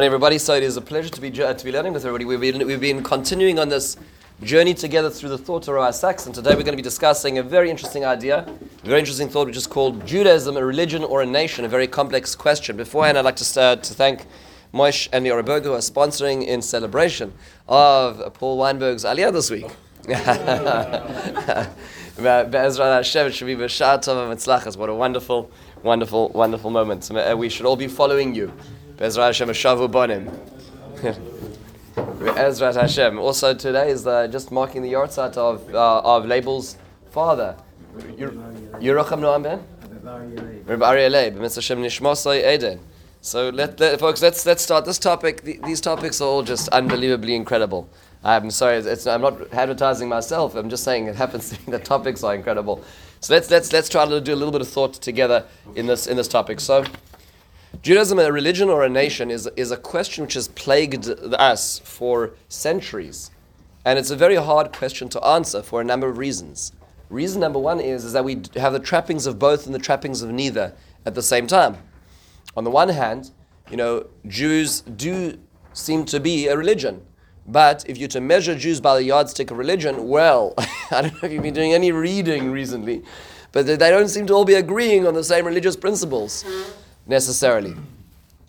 everybody. So it is a pleasure to be to be learning with everybody. We've been we've been continuing on this journey together through the thought of our Sacks, and today we're going to be discussing a very interesting idea, a very interesting thought, which is called Judaism, a religion or a nation, a very complex question. Beforehand, I'd like to start to thank Moish and the Yoraberg who are sponsoring in celebration of Paul Weinberg's Aliyah this week. What a wonderful, wonderful, wonderful moment. Uh, we should all be following you. Bezrat Hashem Shavu Bonim. Ezrat Hashem. Also today is uh, just marking the yahrzeit of uh, of Label's father. Yerucham Noam Ben. Rabbi Aryeh Leib. Mitzvah Hashem Nishmosai Eden. So let, let, folks, let's let's start this topic. The, these topics are all just unbelievably incredible. I'm sorry, it's, I'm not advertising myself. I'm just saying it happens to be the topics are incredible. So let's let's let's try to do a little bit of thought together in this in this topic. So. Judaism, a religion or a nation, is, is a question which has plagued us for centuries. And it's a very hard question to answer for a number of reasons. Reason number one is, is that we have the trappings of both and the trappings of neither at the same time. On the one hand, you know, Jews do seem to be a religion. But if you're to measure Jews by the yardstick of religion, well, I don't know if you've been doing any reading recently, but they don't seem to all be agreeing on the same religious principles necessarily.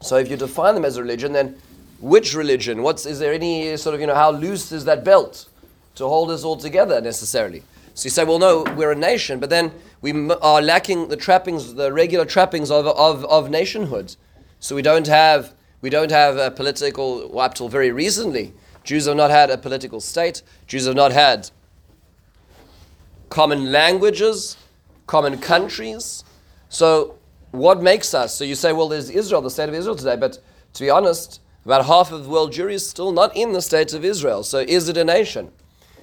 So if you define them as a religion, then which religion? What's is there any sort of you know how loose is that belt to hold us all together necessarily? So you say, well, no, we're a nation, but then we are lacking the trappings, the regular trappings of, of, of nationhood. So we don't have we don't have a political. Well, up till very recently, Jews have not had a political state. Jews have not had common languages, common countries. So what makes us? So you say, well, there's Israel, the state of Israel today, but to be honest, about half of the world Jewry is still not in the state of Israel. So is it a nation?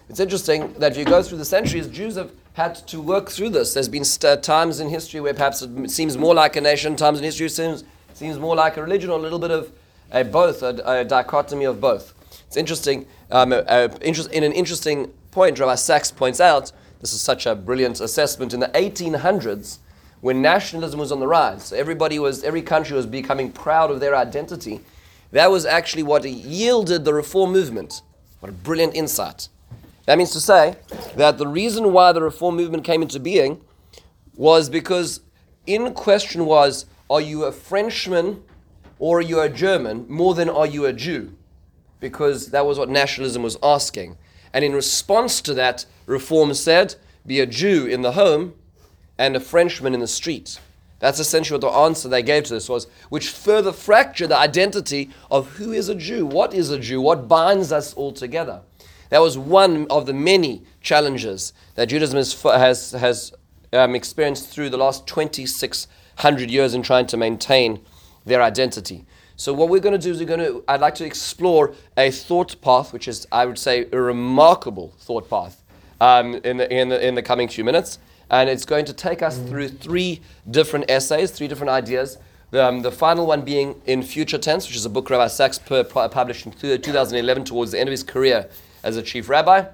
It's interesting that if you go through the centuries, Jews have had to work through this. There's been st- times in history where perhaps it seems more like a nation, times in history seems seems more like a religion, or a little bit of a both, a, a dichotomy of both. It's interesting. Um, a, a, interest, in an interesting point, Rabbi Sacks points out this is such a brilliant assessment. In the 1800s, when nationalism was on the rise, so everybody was, every country was becoming proud of their identity, that was actually what yielded the reform movement. What a brilliant insight. That means to say that the reason why the reform movement came into being was because in question was are you a Frenchman or are you a German more than are you a Jew? Because that was what nationalism was asking. And in response to that, reform said, be a Jew in the home and a Frenchman in the street. That's essentially what the answer they gave to this was, which further fractured the identity of who is a Jew, what is a Jew, what binds us all together. That was one of the many challenges that Judaism has, has, has um, experienced through the last 2,600 years in trying to maintain their identity. So what we're going to do is we're going to, I'd like to explore a thought path, which is, I would say, a remarkable thought path um, in, the, in, the, in the coming few minutes and it's going to take us through three different essays, three different ideas. The, um, the final one being in Future Tense, which is a book Rabbi Sacks published in 2011 towards the end of his career as a chief rabbi,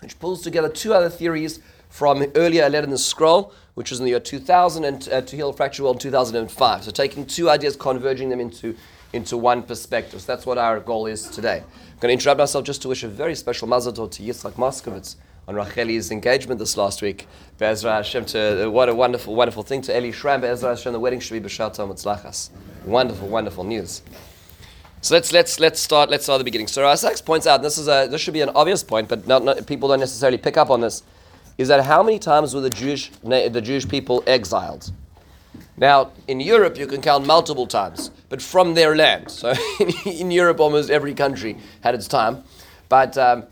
which pulls together two other theories from earlier Letter in the Scroll, which was in the year 2000, and uh, to heal fractured world in 2005. So taking two ideas, converging them into, into one perspective. So that's what our goal is today. I'm going to interrupt myself just to wish a very special mazel tov to Yitzhak Moskovitz, on Racheli's engagement this last week. Be'ezra Hashem, to, uh, what a wonderful, wonderful thing to Eli Shram. Be'ezra Hashem, the wedding should be b'shatam Mutzlachas. Wonderful, wonderful news. So let's let's let's start let's start at the beginning. So Sacks points out, this is a this should be an obvious point, but not, not, people don't necessarily pick up on this. Is that how many times were the Jewish the Jewish people exiled? Now in Europe you can count multiple times, but from their land. So in, in Europe almost every country had its time, but um,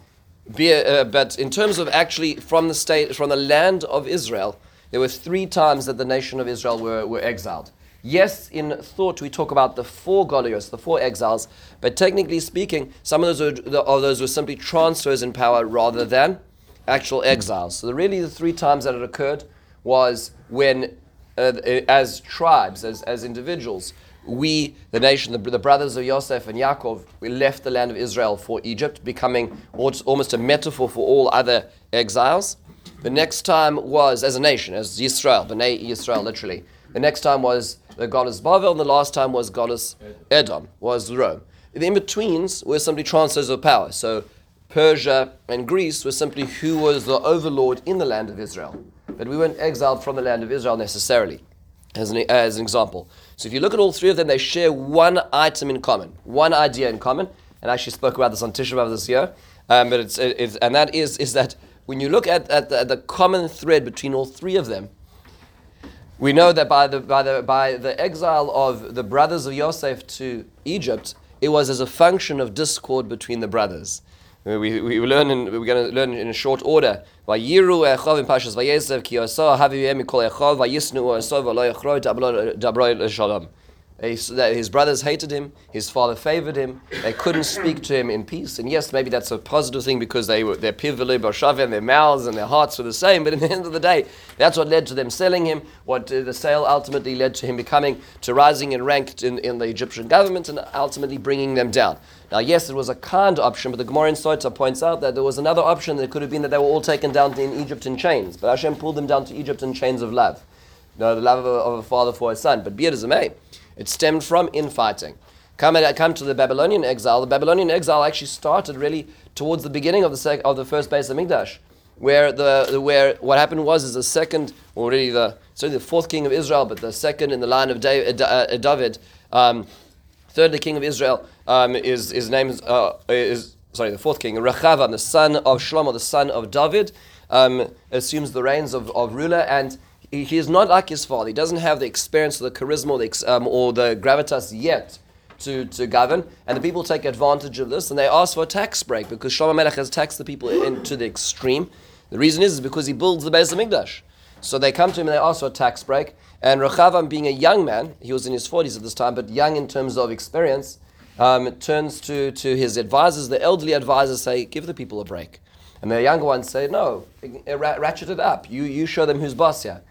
be, uh, but in terms of actually from the state, from the land of Israel, there were three times that the nation of Israel were, were exiled. Yes, in thought we talk about the four Golios, the four exiles, but technically speaking, some of those, were, of those were simply transfers in power rather than actual exiles. So the, really the three times that it occurred was when, uh, as tribes, as, as individuals, we, the nation, the, the, brothers of Yosef and Yaakov, we left the land of Israel for Egypt, becoming almost a metaphor for all other exiles. The next time was as a nation, as Israel, Bnei Yisrael, literally. The next time was the goddess Bavel, and the last time was goddess Edom, was Rome. The in-betweens were simply transfers of power. So Persia and Greece were simply who was the overlord in the land of Israel. But we weren't exiled from the land of Israel necessarily, as an, as an example. So if you look at all three of them, they share one item in common, one idea in common. And I actually spoke about this on Tisha B'Av this year. Um, but it's, it's, and that is, is that when you look at, at the, at the common thread between all three of them, we know that by the, by, the, by the exile of the brothers of Yosef to Egypt, it was as a function of discord between the brothers. We, we, learn in, we're going to learn in a short order. Vayiru echov in Pashas ki havi echov vayisnu. His brothers hated him, his father favored him, they couldn't speak to him in peace. And yes, maybe that's a positive thing because they were, their barshav and their mouths and their hearts were the same, but at the end of the day, that's what led to them selling him, what uh, the sale ultimately led to him becoming, to rising in rank in, in the Egyptian government and ultimately bringing them down. Now, yes, it was a kind option, but the Gemara in Sota points out that there was another option that could have been that they were all taken down in Egypt in chains, but Hashem pulled them down to Egypt in chains of love. No, the love of a, of a father for his son. But be it as it may, it stemmed from infighting. Come, come to the Babylonian exile. The Babylonian exile actually started really towards the beginning of the sec- of the first Beis Hamikdash, where the where what happened was is the second, or really the certainly the fourth king of Israel, but the second in the line of David. Uh, uh, David um, thirdly king of Israel um, is his name is, uh, is sorry the fourth king Rechavam, the son of Shlomo, the son of David, um, assumes the reins of, of ruler and he is not like his father. He doesn't have the experience or the charisma or the, um, or the gravitas yet to, to govern. And the people take advantage of this and they ask for a tax break because Shlomo Melech has taxed the people into the extreme. The reason is, is because he builds the base Beis Hamikdash. So they come to him and they ask for a tax break. And Rechavam, being a young man, he was in his 40s at this time, but young in terms of experience, um, turns to, to his advisors. The elderly advisors say, Give the people a break. And the younger ones say, No, ratchet it up. You, you show them who's boss here.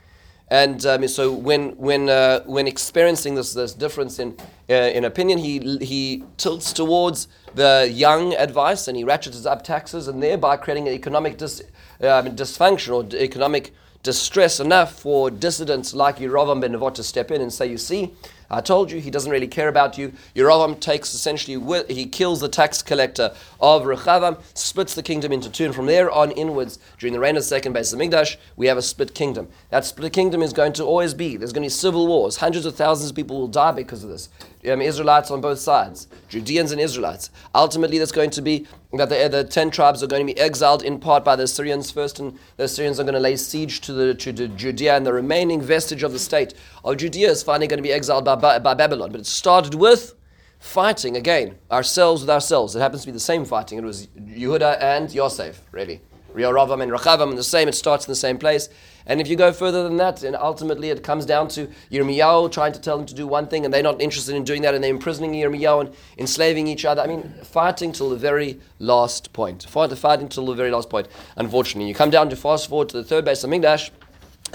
And um, so when, when, uh, when experiencing this, this difference in, uh, in opinion, he, he tilts towards the young advice and he ratchets up taxes and thereby creating an economic dis, um, dysfunction or economic distress enough for dissidents like Yerovam ben Nevat to step in and say, you see, I told you he doesn't really care about you. Yerovam takes essentially, he kills the tax collector of Rechavam, splits the kingdom into two, and from there on inwards, during the reign of the second Beis Hamikdash, we have a split kingdom. That split kingdom is going to always be. There's going to be civil wars. Hundreds of thousands of people will die because of this. Um, Israelites on both sides, Judeans and Israelites. Ultimately, that's going to be that the, the ten tribes are going to be exiled in part by the Assyrians first, and the Assyrians are going to lay siege to, the, to, Judea, and the remaining vestige of the state of Judea is finally going to be exiled by, by, by Babylon. But it started with fighting again, ourselves with ourselves. It happens to be the same fighting. It was Yehuda and Yosef, really. Rehoboam and Rechavam, the same. It starts in the same place. And if you go further than that, and ultimately it comes down to Yirmiyahu trying to tell them to do one thing, and they're not interested in doing that, and they're imprisoning Yirmiyahu and enslaving each other. I mean, fighting till the very last point. Fighting till the very last point. Unfortunately, you come down to fast forward to the third Beis Hamikdash.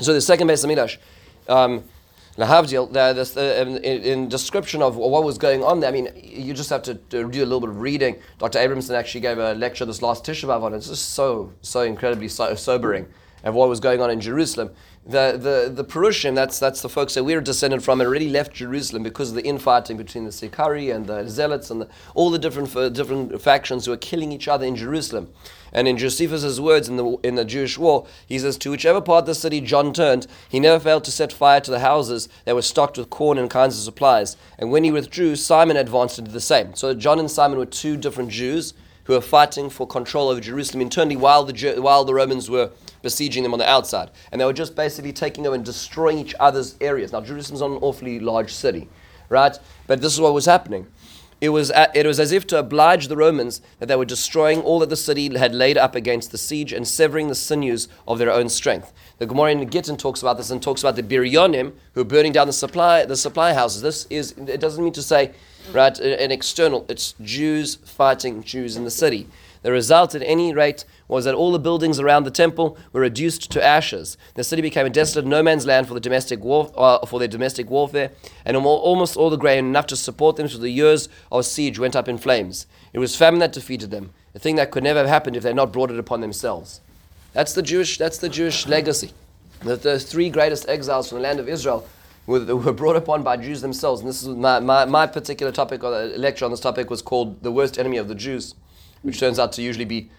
So the second Beis Hamikdash. Um, Lahavdil, the, in, in, description of what was going on there, I mean, you just have to, do a little bit of reading. Dr. Abramson actually gave a lecture this last Tisha B'Av on it. It's just so, so incredibly so, sobering of what was going on in Jerusalem. The, the, the Perushim, that's, that's the folks that we're descended from, already left Jerusalem because of the infighting between the Sicarii and the Zealots and the, all the different, uh, different factions who were killing each other in Jerusalem. And in Josephus' words in the, in the Jewish war, he says, To whichever part of the city John turned, he never failed to set fire to the houses that were stocked with corn and kinds of supplies. And when he withdrew, Simon advanced to do the same. So John and Simon were two different Jews who were fighting for control over Jerusalem internally while the, while the Romans were besieging them on the outside. And they were just basically taking over and destroying each other's areas. Now, Jerusalem's not an awfully large city, right? But this is what was happening. It was, it was as if to oblige the Romans that they were destroying all that the city had laid up against the siege and severing the sinews of their own strength. The Gemara in Gittin talks about this and talks about the Biryonim who are burning down the supply, the supply houses. This is, it doesn't mean to say, right, an external, it's Jews fighting Jews in the city. The result, at any rate, was that all the buildings around the temple were reduced to ashes. The city became a desolate no man's land for the domestic war, uh, for their domestic warfare, and almost all the grain enough to support them through the years of siege went up in flames. It was famine that defeated them, a thing that could never have happened if they had not brought it upon themselves. That's the Jewish. That's the Jewish legacy. The, the three greatest exiles from the land of Israel were, were brought upon by Jews themselves. And this is my, my, my particular topic, or lecture on this topic was called The Worst Enemy of the Jews, which turns out to usually be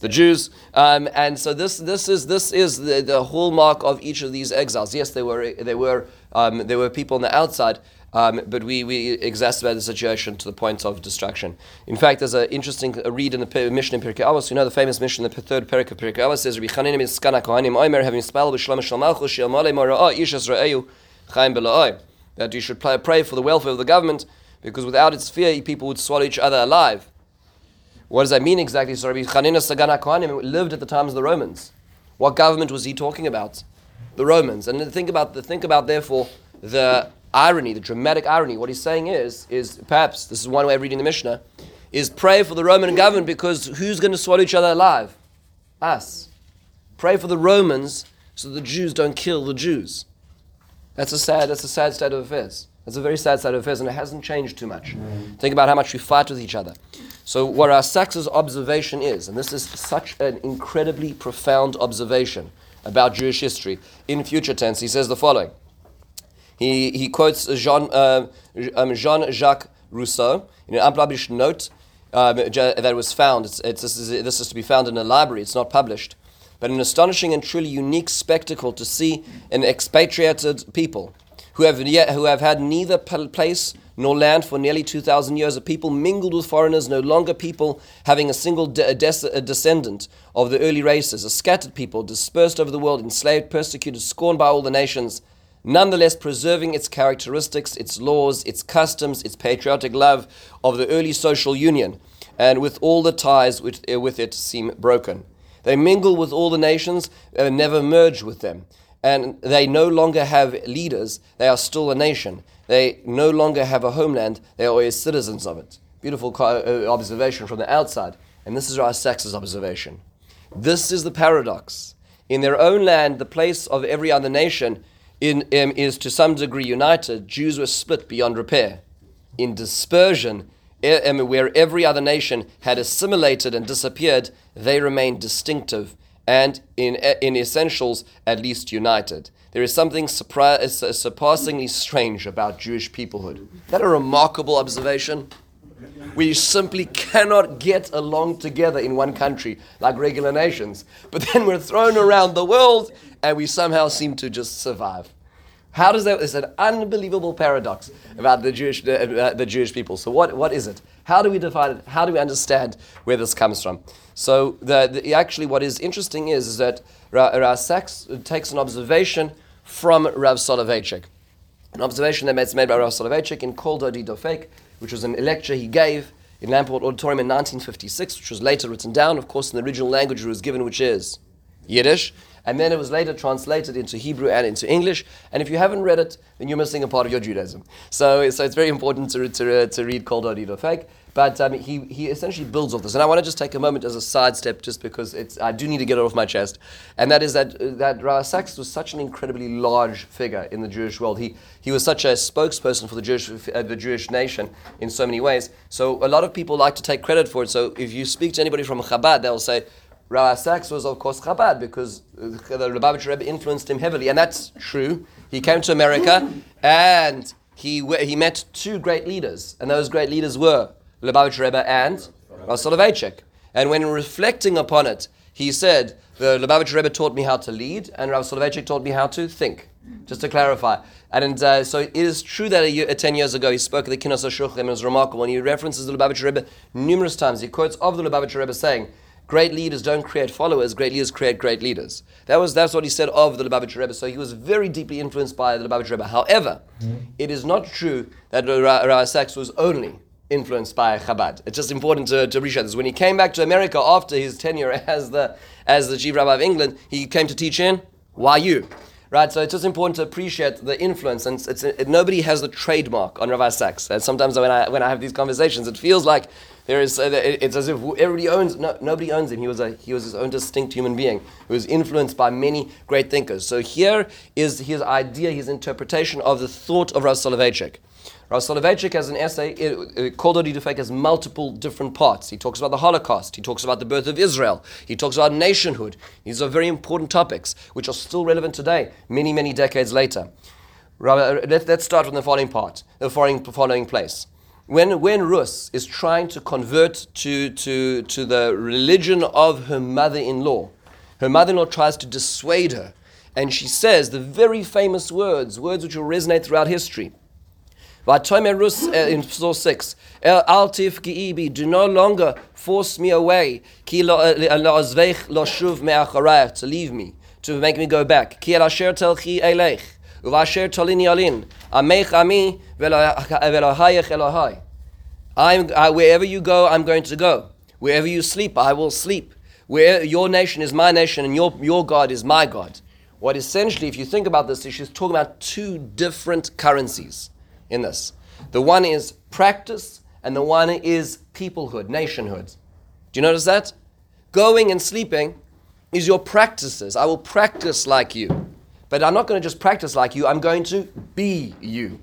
the Jews. Um, and so this, this is, this is the, the hallmark of each of these exiles. Yes, there were, there were, um, there were people on the outside, um, but we, we exacerbated the situation to the point of destruction. In fact, there's an interesting read in the Mishnah in Pirkei Avos. You know the famous Mishnah, in the third parak of Pirkei Avos says, "Rabbi Chanin is skana having spell b'shalom shel malchus shel chaim bela'oi." That you should pray for the welfare of the government because without its fear, people would swallow each other alive. What does that mean exactly? So Rabbi Chanina Sagana Kohanim lived at the times of the Romans. What government was he talking about? The Romans. And think about, the, think about therefore, the irony, the dramatic irony. What he's saying is, is perhaps, this is one way of reading the Mishnah, is pray for the Roman government because who's going to swallow each other alive? Us. Pray for the Romans so the Jews don't kill the Jews. That's a sad, that's a sad state of affairs. That's a very sad state of affairs, and it hasn't changed too much. Think about how much we fight with each other. So, what our Sacks's observation is, and this is such an incredibly profound observation about Jewish history, in future tense, he says the following. He, he quotes Jean, uh, um, Jean Jacques Rousseau in an unpublished note um, that was found. It's, it's, this, is, this is to be found in a library, it's not published. But an astonishing and truly unique spectacle to see an expatriated people who have, yet, who have had neither place nor land for nearly 2,000 years, a people mingled with foreigners, no longer people having a single de- a a descendant of the early races, a scattered people, dispersed over the world, enslaved, persecuted, scorned by all the nations, nonetheless preserving its characteristics, its laws, its customs, its patriotic love of the early social union, and with all the ties which uh, with it seem broken. They mingle with all the nations and never merge with them. And they no longer have leaders, they are still a nation. They no longer have a homeland, they are always citizens of it. Beautiful uh, observation from the outside. And this is our Sacks's observation. This is the paradox. In their own land, the place of every other nation in, um, is to some degree united. Jews were split beyond repair. In dispersion, um, where every other nation had assimilated and disappeared, they remained distinctive and, in, in essentials, at least united. There is something uh, surpassingly strange about Jewish peoplehood. Is that a remarkable observation? We simply cannot get along together in one country like regular nations. But then we're thrown around the world and we somehow seem to just survive. How does that? It's an unbelievable paradox about the Jewish, uh, the Jewish people. So, what, what is it? How do we define it? How do we understand where this comes from? So, the, the actually, what is interesting is, is that Rav Sacks takes an observation from Rav Soloveitchik. An observation that's made by Rav Soloveitchik in Kol Dodi Dofek, which was a lecture he gave in Lamport Auditorium in 1956, which was later written down, of course, in the original language it was given, which is Yiddish. And then it was later translated into Hebrew and into English. And if you haven't read it, then you're missing a part of your Judaism. So, so it's very important to, to, to read Kol Dodi Dofek. But um, he, he essentially builds off this. And I want to just take a moment as a sidestep, just because it's, I do need to get it off my chest. And that is that, that Rav Sacks was such an incredibly large figure in the Jewish world. He, he was such a spokesperson for the Jewish, uh, the Jewish nation in so many ways. So a lot of people like to take credit for it. So if you speak to anybody from Chabad, they'll say, Rav Sacks was, of course, Chabad because the Lubavitcher Rebbe influenced him heavily. And that's true. He came to America and he, he met two great leaders. And those great leaders were Lubavitch Rebbe and Rav Soloveitchik. And when reflecting upon it, he said, the Lubavitch Rebbe taught me how to lead, and Rav Soloveitchik taught me how to think. Just to clarify. And uh, so it is true that a year, uh, 10 years ago he spoke at the Kinos HaShuchim, and it was remarkable. And he references the Lubavitch Rebbe numerous times. He quotes of the Lubavitch Rebbe saying, Great leaders don't create followers, great leaders create great leaders. That was, that's what he said of the Lubavitch Rebbe. So he was very deeply influenced by the Lubavitch Rebbe. However, mm-hmm. it is not true that Rav Sacks was only influenced by Chabad. It's just important to, to appreciate this. When he came back to America after his tenure as the, as the chief rabbi of England, he came to teach in YU. Right, so it's just important to appreciate the influence, and it's, it, nobody has the trademark on Rav Sacks. And sometimes when I when I have these conversations, it feels like there is uh, it's as if everybody owns no, nobody owns him. He was a he was his own distinct human being who was influenced by many great thinkers. So here is his idea, his interpretation of the thought of Rav Soloveitchik. Rav Soloveitchik has an essay called Dodi Dofek has multiple different parts. He talks about the Holocaust. He talks about the birth of Israel. He talks about nationhood. These are very important topics which are still relevant today, many, many decades later. Rabbi, uh, let, us start from the following part, the following, following place. When, when Rus is trying to convert to, to, to the religion of her mother in law, her mother in law tries to dissuade her, and she says the very famous words, words which will resonate throughout history. Rus uh, in source 6, Altif Gi'ibi, do no longer force me away, uh, to leave me, to make me go back. Ki asher telchi eleich. Uvasher tolini alin. Amech ami velohayech Elohai. I'm, I, wherever you go, I'm going to go. Wherever you sleep, I will sleep. Where your nation is my nation and your, your God is my God. What essentially, if you think about this, is she's talking about two different currencies in this. The one is practice, and the one is peoplehood, nationhood. Do you notice that? Going and sleeping is your practices. I will practice like you. But I'm not going to just practice like you, I'm going to be you.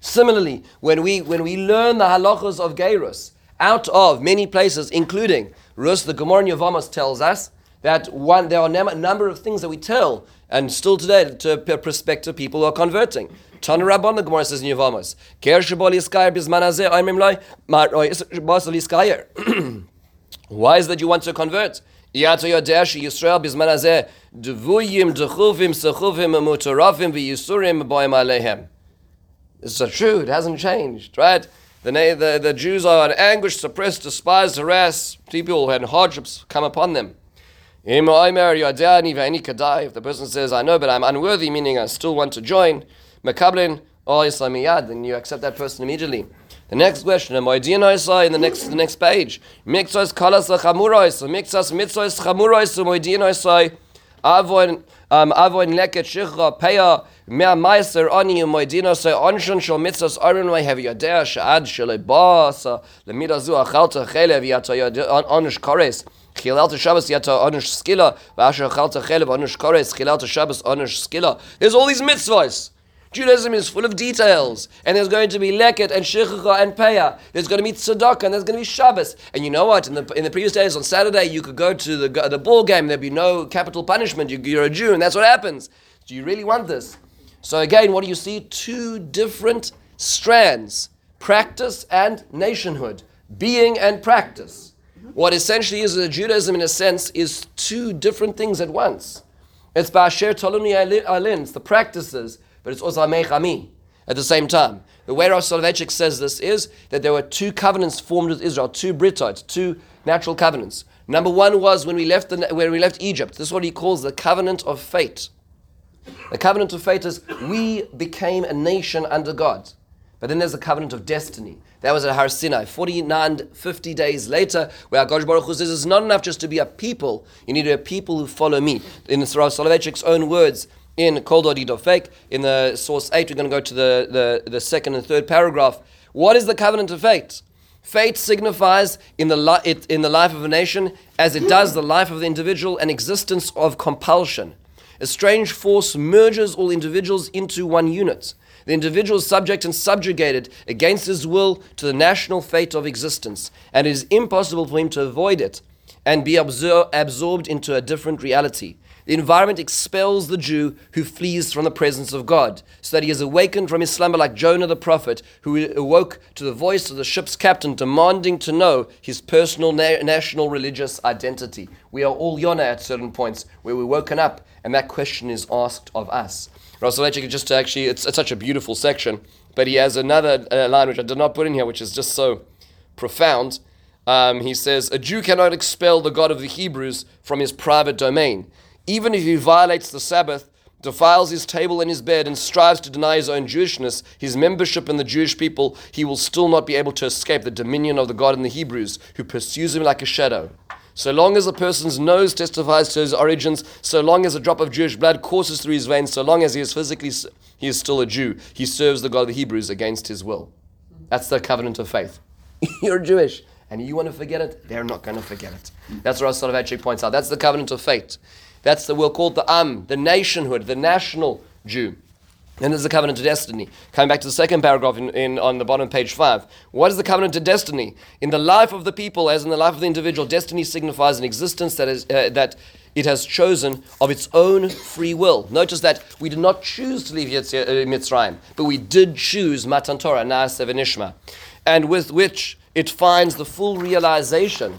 Similarly, when we, when we learn the halachas of Geirus out of many places, including Rus, the Gemara in Yevamos tells us that one, there are a number of things that we tell, and still today, to prospective people who are converting. Tana Rabban, Gemara says in Yevamos, Why is that you want to convert? Yato Yodesh Yisrael Dechuvim Sechuvim Boim Alehem. Is true. It hasn't changed, right? The, the, the Jews are in anguish, suppressed, despised, harassed. People who had hardships come upon them. If the person says, I know, but I'm unworthy, meaning I still want to join, Mekablin or Islamiyad, then you accept that person immediately. The next question, in the next the next page. Mixos kalas chamurois, mixos mitzos chamurois, moidinoisai, avoin um avoin leket shichra peya mea meiser ani moidinosai onshon shel mitzos aron may have yadea shad shel basa lemida zu achalta chelev yata onish kores. Chilal Shabbos yata onish skilla, v'asher achalta chelev onish kores. Chilal Shabbos onish skilla. There's all these mitzvahs. Judaism is full of details, and there's going to be leket and shichucha and peah. There's going to be tzedakah, and there's going to be Shabbos. And you know what? In the in the previous days, on Saturday, you could go to the the ball game. There'd be no capital punishment. You, you're a Jew, and that's what happens. Do you really want this? So again, what do you see? Two different strands: practice and nationhood, being and practice. What essentially is a Judaism, in a sense, is two different things at once. It's ba'asher taluni alin. The practices but it's also Amech at the same time. The way Rav Soloveitchik says this is that there were two covenants formed with Israel, two Britot, two natural covenants. Number one was when we left the, when we left Egypt. This is what he calls the covenant of fate. The covenant of fate is we became a nation under God. But then there's the covenant of destiny. That was at Har Sinai, 49, 50 days later, where Hakadosh Baruch Hu says it's not enough just to be a people. You need a people who follow me. In Rav Soloveitchik's own words, in Kol In the source 8, we're going to go to the, the, the second and third paragraph. What is the covenant of fate? Fate signifies in the, li- it, in the life of a nation, as it does the life of the individual, an existence of compulsion. A strange force merges all individuals into one unit. The individual is subject and subjugated against his will to the national fate of existence, and it is impossible for him to avoid it and be absor- absorbed into a different reality. The environment expels the Jew who flees from the presence of God, so that he is awakened from his slumber like Jonah the prophet, who awoke to the voice of the ship's captain demanding to know his personal na- national religious identity. We are all Yonah at certain points where we're woken up, and that question is asked of us. Russell just actually, it's, it's, such a beautiful section, but he has another uh, line which I did not put in here, which is just so profound. Um, he says, A Jew cannot expel the God of the Hebrews from his private domain. Even if he violates the Sabbath, defiles his table and his bed, and strives to deny his own Jewishness, his membership in the Jewish people, he will still not be able to escape the dominion of the God in the Hebrews, who pursues him like a shadow. So long as a person's nose testifies to his origins, so long as a drop of Jewish blood courses through his veins, so long as he is physically, he is still a Jew. He serves the God of the Hebrews against his will. That's the covenant of faith. You're Jewish, and you want to forget it, they're not going to forget it. That's what Soloveitchik points out. That's the covenant of faith. That's the we'll call it the Am, the nationhood, the national Jew. And there's the covenant of destiny. Coming back to the second paragraph in, in, on the bottom page five. What is the covenant of destiny? In the life of the people, as in the life of the individual, destiny signifies an existence that is uh, that it has chosen of its own free will. Notice that we did not choose to leave Yitz- uh, Mitzrayim, but we did choose Matan Torah, v'Nishma, and with which it finds the full realization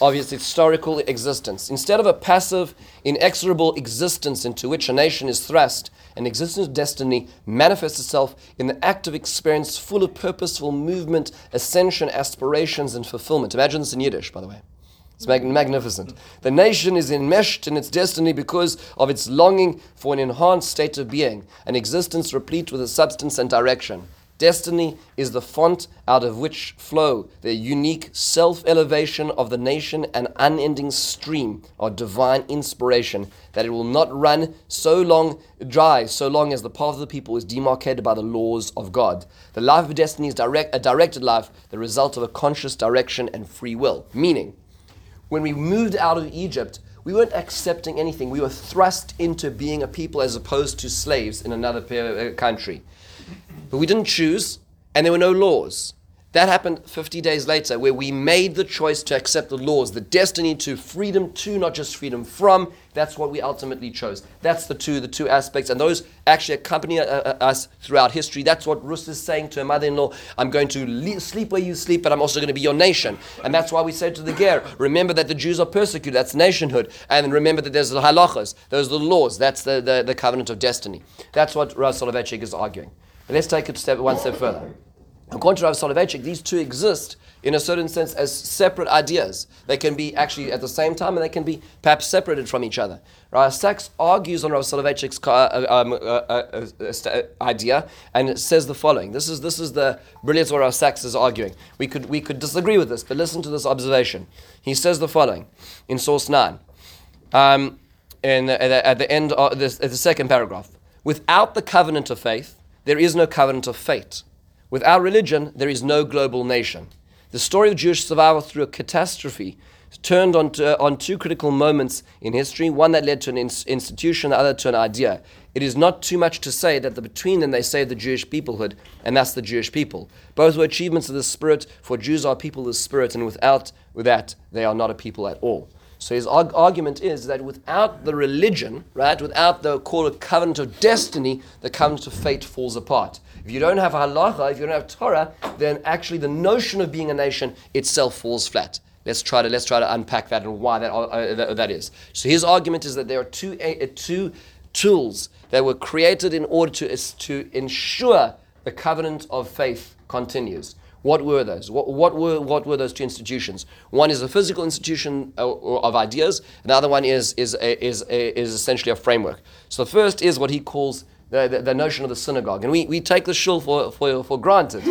of its historical existence. Instead of a passive, inexorable existence into which a nation is thrust, an existence of destiny manifests itself in the active experience full of purposeful movement, ascension, aspirations, and fulfillment. Imagine this in Yiddish, by the way. It's mag- magnificent. The nation is enmeshed in its destiny because of its longing for an enhanced state of being, an existence replete with a substance and direction. Destiny is the font out of which flow the unique self elevation of the nation and unending stream of divine inspiration, that it will not run so long dry, so long as the path of the people is demarcated by the laws of God. The life of destiny is direct, a directed life, the result of a conscious direction and free will. Meaning, when we moved out of Egypt, we weren't accepting anything. We were thrust into being a people as opposed to slaves in another uh, country. But we didn't choose, and there were no laws. That happened 50 days later, where we made the choice to accept the laws, the destiny to freedom to, not just freedom from. That's what we ultimately chose. That's the two, the two aspects, and those actually accompany uh, uh, us throughout history. That's what Rus is saying to her mother-in-law: "I'm going to le- sleep where you sleep, but I'm also going to be your nation." And that's why we say to the Ger, "Remember that the Jews are persecuted. That's nationhood, and remember that there's the halachas. Those are the laws. That's the, the, the covenant of destiny." That's what Rav Soloveitchik is arguing. But let's take it step, one step further. According to Rav Soloveitchik, these two exist in a certain sense as separate ideas. They can be actually at the same time and they can be perhaps separated from each other. Rav Sacks argues on Rav Soloveitchik's uh, um, uh, uh, uh, idea and says the following. This is, this is the brilliance of Rav Sacks is arguing. We could, we could disagree with this, but listen to this observation. He says the following in source 9. Um, in, at, the, at the end of this, at the second paragraph. Without the covenant of faith, there is no covenant of fate. Without religion, there is no global nation. The story of Jewish survival through a catastrophe turned on, to, on two critical moments in history one that led to an ins- institution, the other to an idea. It is not too much to say that the, between them they saved the Jewish peoplehood, and that's the Jewish people. Both were achievements of the Spirit, for Jews are people of the Spirit, and without that, they are not a people at all. So his arg- argument is that without the religion, right, without the call of covenant of destiny, the covenant of fate falls apart. If you don't have halacha, if you don't have Torah, then actually the notion of being a nation itself falls flat. Let's try to let's try to unpack that and why that uh, that, that is. So his argument is that there are two uh, two tools that were created in order to to ensure the covenant of faith continues. What were those? What, what, were, what were those two institutions? One is a physical institution uh, of ideas, and the other one is, is, is, is essentially a framework. So the first is what he calls the, the, the notion of the synagogue. And we, we take the shul for, for, for granted,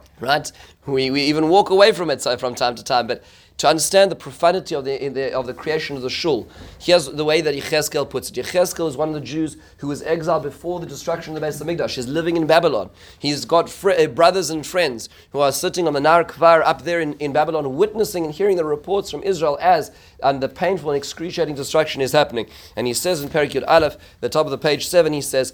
right? We, we even walk away from it so from time to time, but to understand the profanity of the, the, of the creation of the shul. Here's the way that Yechezkel puts it. Yechezkel is one of the Jews who was exiled before the destruction of the Beis Hamikdash. He's living in Babylon. He's got fr- uh, brothers and friends who are sitting on the Nar Kvar up there in, in Babylon, witnessing and hearing the reports from Israel as and the painful and excruciating destruction is happening. And he says in Perikut Aleph, the top of the page seven, he says.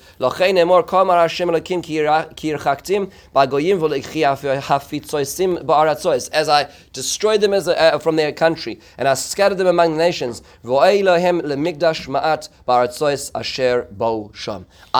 As I destroyed them as a, from their country, and I scattered them among the nations. I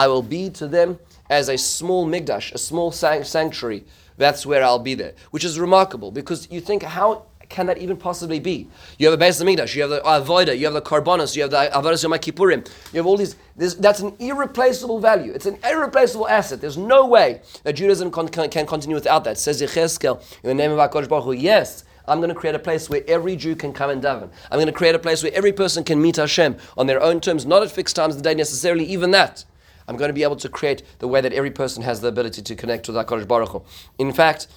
will be to them as a small migdash, a small sanctuary. That's where I'll be there, which is remarkable because you think how can that even possibly be? You have a Beis Hamikdash, you have the Avodah, you have the Karbonos, you have the Avodah Yom Kippurim, you have all these. That's an irreplaceable value. It's an irreplaceable asset. There's no way that Judaism con, can, can continue without that. Says Yechezkel in the name of HaKadosh Baruch Hu, yes, I'm going to create a place where every Jew can come and daven. I'm going to create a place where every person can meet Hashem on their own terms, not at fixed times of the day necessarily, even that. I'm going to be able to create the way that every person has the ability to connect with HaKadosh Baruch Hu. In fact,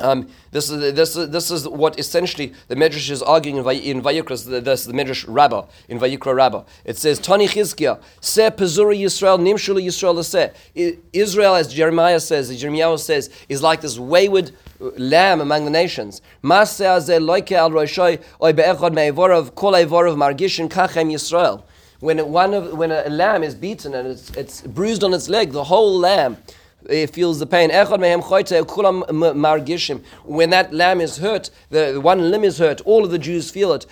um, this is this is this is what essentially the Medrash is arguing in, Vay, in Vayikra. This the Medrash Rabbah in Vayikra Rabbah. It says Tani Chizkiah Se Pezuri Yisrael Nimshulu Yisrael. Israel, as Jeremiah says, as Jeremiah says, is like this wayward lamb among the nations. When one of when a lamb is beaten and it's, it's bruised on its leg, the whole lamb it feels the pain. When that lamb is hurt, the one limb is hurt, all of the Jews feel it.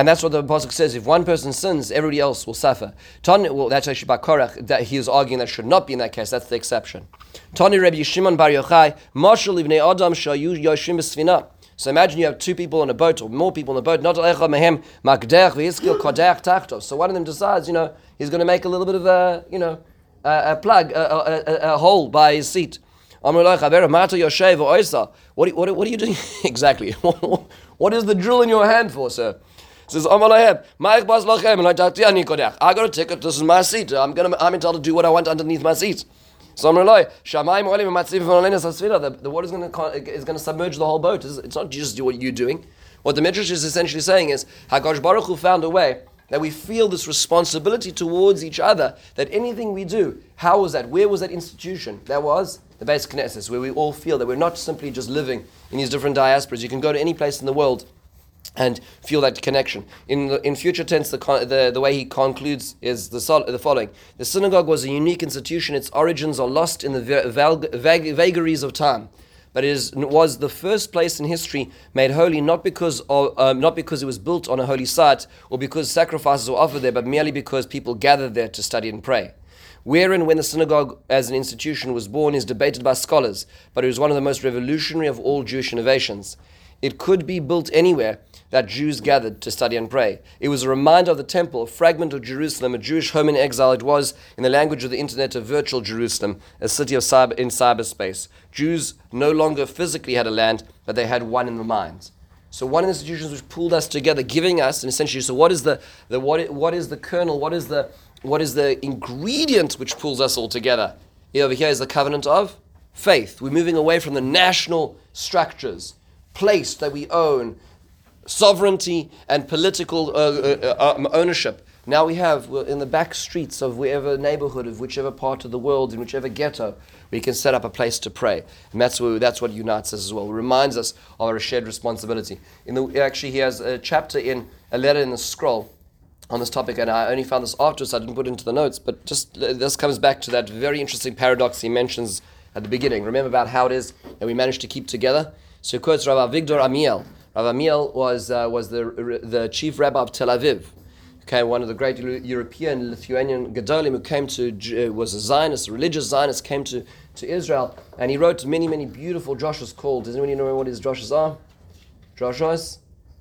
And that's what the Apostle says. If one person sins, everybody else will suffer. Tani, well, that's actually by Korach, that he is arguing that should not be in that case. That's the exception. Tani Shimon Bar Yochai, Adam Shayu Yoshim. So imagine you have two people on a boat, or more people on a boat. Not mehem So one of them decides, you know, he's going to make a little bit of a, you know, a, a plug, a, a, a, hole by his seat. What, what are you doing exactly? what is the drill in your hand for, sir? Says, I got a ticket, this is my seat. I'm gonna I'm entitled to do what I want underneath my seat. So the, the water is to is to submerge the whole boat. It's not just what you're doing. What the Midrash is essentially saying is Hakadosh Baruch Hu found a way that we feel this responsibility towards each other. That anything we do, how was that? Where was that institution? That was the Beis Knesset, where we all feel that we're not simply just living in these different diasporas. You can go to any place in the world and feel that connection. In the, in future tense, the, the, the way he concludes is the, the following: The synagogue was a unique institution. Its origins are lost in the vag- vagaries of time, but it is, was the first place in history made holy not because of, um, not because it was built on a holy site or because sacrifices were offered there, but merely because people gathered there to study and pray. Where and when the synagogue as an institution was born is debated by scholars, but it was one of the most revolutionary of all Jewish innovations. It could be built anywhere that Jews gathered to study and pray. It was a reminder of the temple, a fragment of Jerusalem, a Jewish home in exile. It was, in the language of the internet, a virtual Jerusalem, a city of cyber, in cyberspace. Jews no longer physically had a land, but they had one in the minds. So one of the institutions which pulled us together, giving us, and essentially, so what is the, the what, what is the kernel, what is the, what is the ingredient which pulls us all together? Here, over here is the covenant of faith. We're moving away from the national structures, place that we own, sovereignty and political uh, uh, um, ownership. Now we have in the back streets of whatever neighborhood, of whichever part of the world, in whichever ghetto, we can set up a place to pray. And that's, what, that's what unites us as well. It reminds us of our shared responsibility. In the, actually, he has a chapter in a letter in the scroll on this topic, and I only found this afterwards, so I didn't put into the notes, but just uh, this comes back to that very interesting paradox he mentions at the beginning. Remember about how it is that we managed to keep together? So he quotes Rabbi Avigdor Amiel, Rav Amiel was, uh, was the, the chief rabbi of Tel Aviv. Okay, one of the great European Lithuanian Gedolim who came to, uh, was a Zionist, a religious Zionist, came to, to Israel, and he wrote many, many beautiful drushes called, does anyone know what his drushes are? Drushes?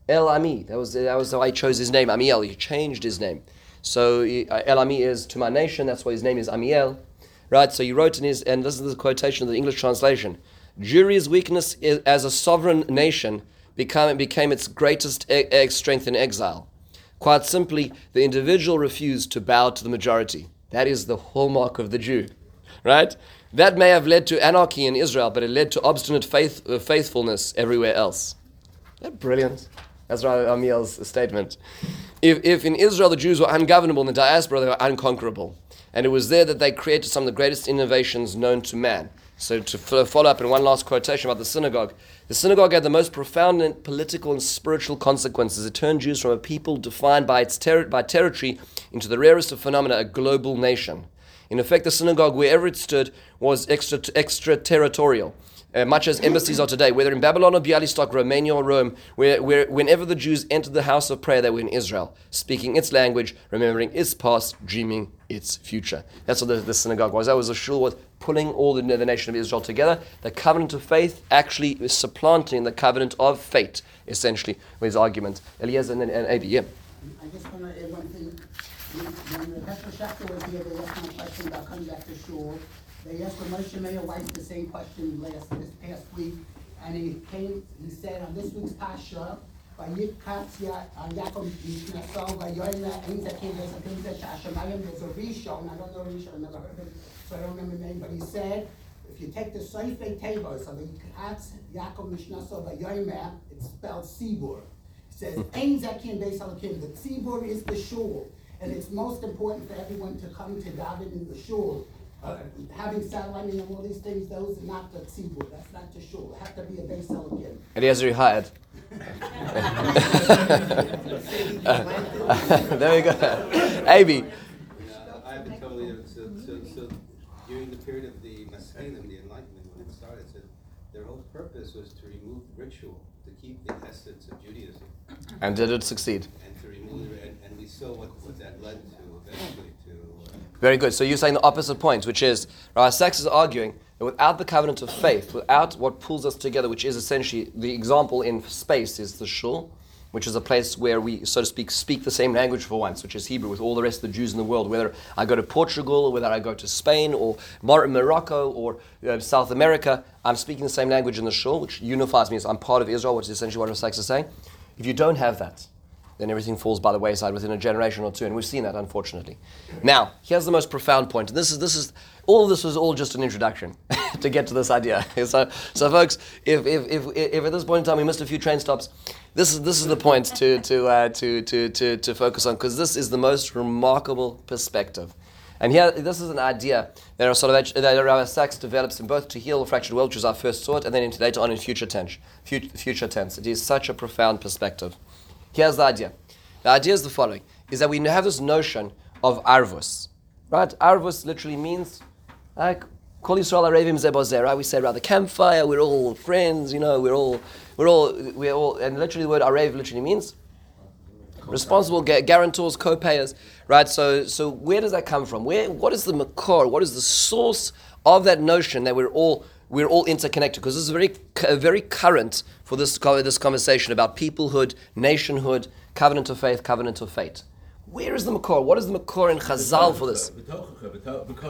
El Ami. That was, that was how I chose his name, Amiel. He changed his name. So uh, El Ami is to my nation, that's why his name is Amiel. Right, so he wrote in his, and this is the quotation of the English translation Jewry's weakness is, as a sovereign nation became, became its greatest e- strength in exile. Quite simply, the individual refused to bow to the majority. That is the hallmark of the Jew, right? That may have led to anarchy in Israel, but it led to obstinate faith, uh, faithfulness everywhere else. That brilliant? That's Rabbi Amiel's statement. If, if in Israel the Jews were ungovernable, in the diaspora they were unconquerable. And it was there that they created some of the greatest innovations known to man. So, to follow up in one last quotation about the synagogue, the synagogue had the most profound political and spiritual consequences. It turned Jews from a people defined by its ter- by territory into the rarest of phenomena, a global nation. In effect, the synagogue, wherever it stood, was extra, extraterritorial. Uh, much as embassies are today, whether in Babylon or Bialystok, Romania or Rome, where, where whenever the Jews entered the house of prayer, they were in Israel, speaking its language, remembering its past, dreaming its future. That's what the, the synagogue was. That was a shul with pulling all the, the nation of Israel together. The covenant of faith actually is supplanting the covenant of fate, essentially, with his argument. Eliezer and, and, Abi, yeah. I just want to add one thing. When the was here, they asked a question about coming back to shul. They asked Moshe Meir Weiss the same question last this past week, and he came. He said on this week's Pasha, Vayikatz uh, Yaakov Yishnasol Vayoyna Ein Zakim Vezakim Shashamayim. There's a Rishon. I don't know Rishon. I never heard of it, so I don't remember the name. But he said, if you take the Seifei Tevos of Vayikatz Yaakov Yishnasol Vayoyna, it's spelled Sibur. It says Ein Zakim Vezalakim. The Sibur is the shul, and it's most important for everyone to come to daven in the shul uh, having satellite and all these things, those are not the tzibur. That's not the shul. It have to be a base again. Eliezer hired. there we go. Abi. I have to tell you, so, so, so during the period of the Maskilim, the Enlightenment, when it started, so their whole purpose was to remove ritual to keep the essence of Judaism And did it succeed? and to remove, and, and we saw what, what that led to eventually to. Uh, Very good. So you're saying the opposite point, which is Rabbi Sacks is arguing that without the covenant of faith, without what pulls us together, which is essentially the example in space is the shul, which is a place where we, so to speak, speak the same language for once, which is Hebrew, with all the rest of the Jews in the world. Whether I go to Portugal, or whether I go to Spain, or Mor- Morocco, or uh, South America, I'm speaking the same language in the shul, which unifies me as I'm part of Israel, which is essentially what Rabbi Sacks is saying. If you don't have that, then everything falls by the wayside within a generation or two, and we've seen that unfortunately. Now, here's the most profound point, and this is this is all this was all just an introduction to get to this idea. So, so folks, if, if, if, if at this point in time we missed a few train stops, this is this is the point to to uh, to, to, to to focus on because this is the most remarkable perspective. And here, this is an idea that our sort of that Rabbi Sacks develops in both to heal the fractured world, which is our first thought, and then into later on in future tense. Future, future tense. It is such a profound perspective. Here's the idea. The idea is the following: is that we have this notion of arvus, right? Arvus literally means like Kol Yisrael Arevim Zebozeh, right? We say the campfire, we're all friends, you know, we're all, we're all, we're all, and literally the word Arev literally means responsible gu- guarantors, co-payers, right? So, so where does that come from? Where, what is the makor? What is the source of that notion that we're all we're all interconnected? Because this is very very current for this this conversation about peoplehood, nationhood, covenant of faith, covenant of fate. Where is the makor? What is the makor in Chazal for this?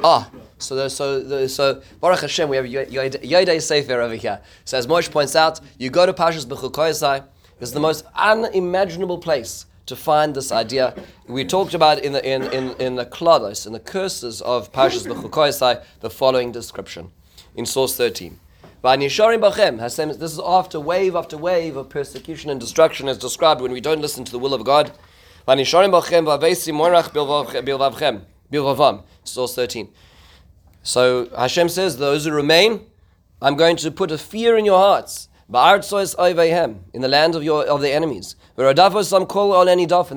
Ah, so the, so the, so Baruch Hashem, we have Yodei Sefer over here. So as Moshe points out, you go to Pashas Bechukoyasai. It's the most unimaginable place to find this idea. We talked about in the in in, in the Klalos, in the curses of Pashas Bechukoyasai, the following description in source thirteen. V'anisharim Hashem, this is after wave after wave of persecution and destruction as described when we don't listen to the will of God. V'anisharim bachem v'avesim morach bilvavchem, bilvavam, source 13. So Hashem says, those who remain, I'm going to put a fear in your hearts. In the land of your of the enemies. And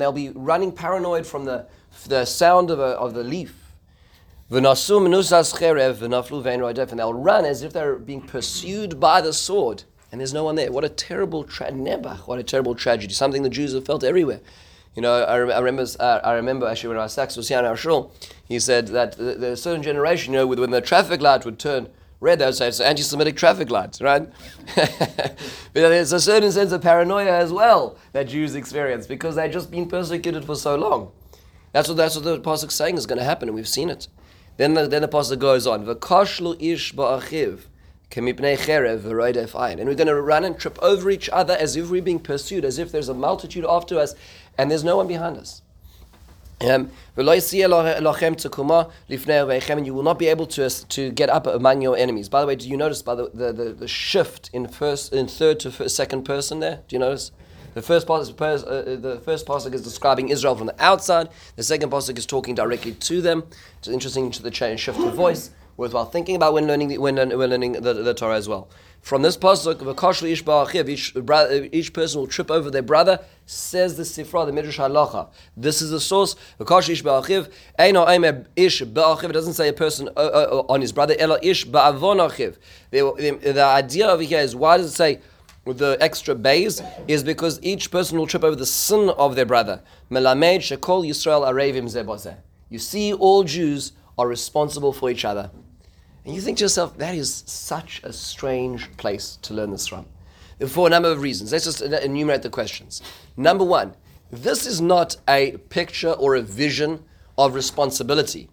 they'll be running paranoid from the the sound of, a, of the leaf. And they'll run as if they're being pursued by the sword, and there's no one there. What a terrible what a terrible tragedy. Something the Jews have felt everywhere. You know, I, I remember. Uh, I remember actually when Sacks was here in our shul, he said that the, the certain generation, you know, when the traffic light would turn red, they would say it's an anti-Semitic traffic light, right? but there's a certain sense of paranoia as well that Jews experience because they've just been persecuted for so long. That's what that's what the pasuk's saying is going to happen, and we've seen it. Then the, then the pasuk goes on, "V'kashlu ish ba'achiv." And we're going to run and trip over each other as if we're being pursued, as if there's a multitude after us, and there's no one behind us. Um, and you will not be able to, to get up among your enemies. By the way, do you notice by the, the, the, the shift in first in third to first, second person there? Do you notice? The first pasuk, pers- uh, the first pasuk is describing Israel from the outside. The second pasuk is talking directly to them. It's interesting to the change shift of voice. Worthwhile thinking about when learning the, when, when learning the, the Torah as well. From this pasuk, each each person will trip over their brother. Says the Sifra, the Midrash Halacha. This is the source. It doesn't say a person uh, uh, on his brother. The, the, the idea over here is why does it say the extra bays is because each person will trip over the sin of their brother. You see, all Jews are responsible for each other. And you think to yourself, that is such a strange place to learn this from. For a number of reasons. Let's just enumerate the questions. Number one, this is not a picture or a vision of responsibility.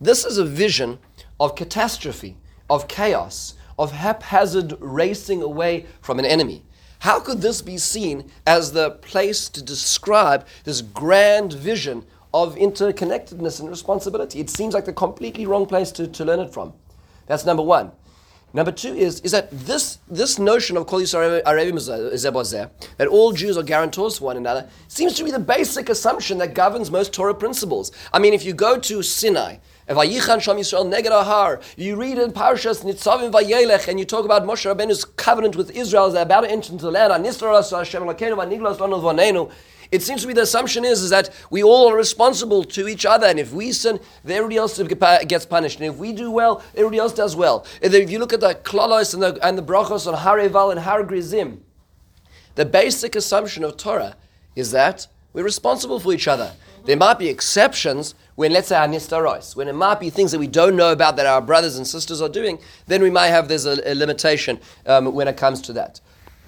This is a vision of catastrophe, of chaos, of haphazard racing away from an enemy. How could this be seen as the place to describe this grand vision of interconnectedness and responsibility? It seems like the completely wrong place to, to learn it from. That's number one. Number two is, is that this, this notion of Kol Yisrael that all Jews are guarantors for one another, seems to be the basic assumption that governs most Torah principles. I mean, if you go to Sinai, you read in Parshas Nitzavim Vayelech, and you talk about Moshe Rabbeinu's covenant with Israel as they're about to enter into the land, it seems to be the assumption is, is that we all are responsible to each other, and if we sin, everybody else gets punished, and if we do well, everybody else does well. If you look at the klalos and the, and the brachos on Hareval and Har Gerizim, the basic assumption of Torah is that we're responsible for each other. There might be exceptions when, let's say, our nistaros, when it might be things that we don't know about that our brothers and sisters are doing, then we might have there's a, a limitation um, when it comes to that.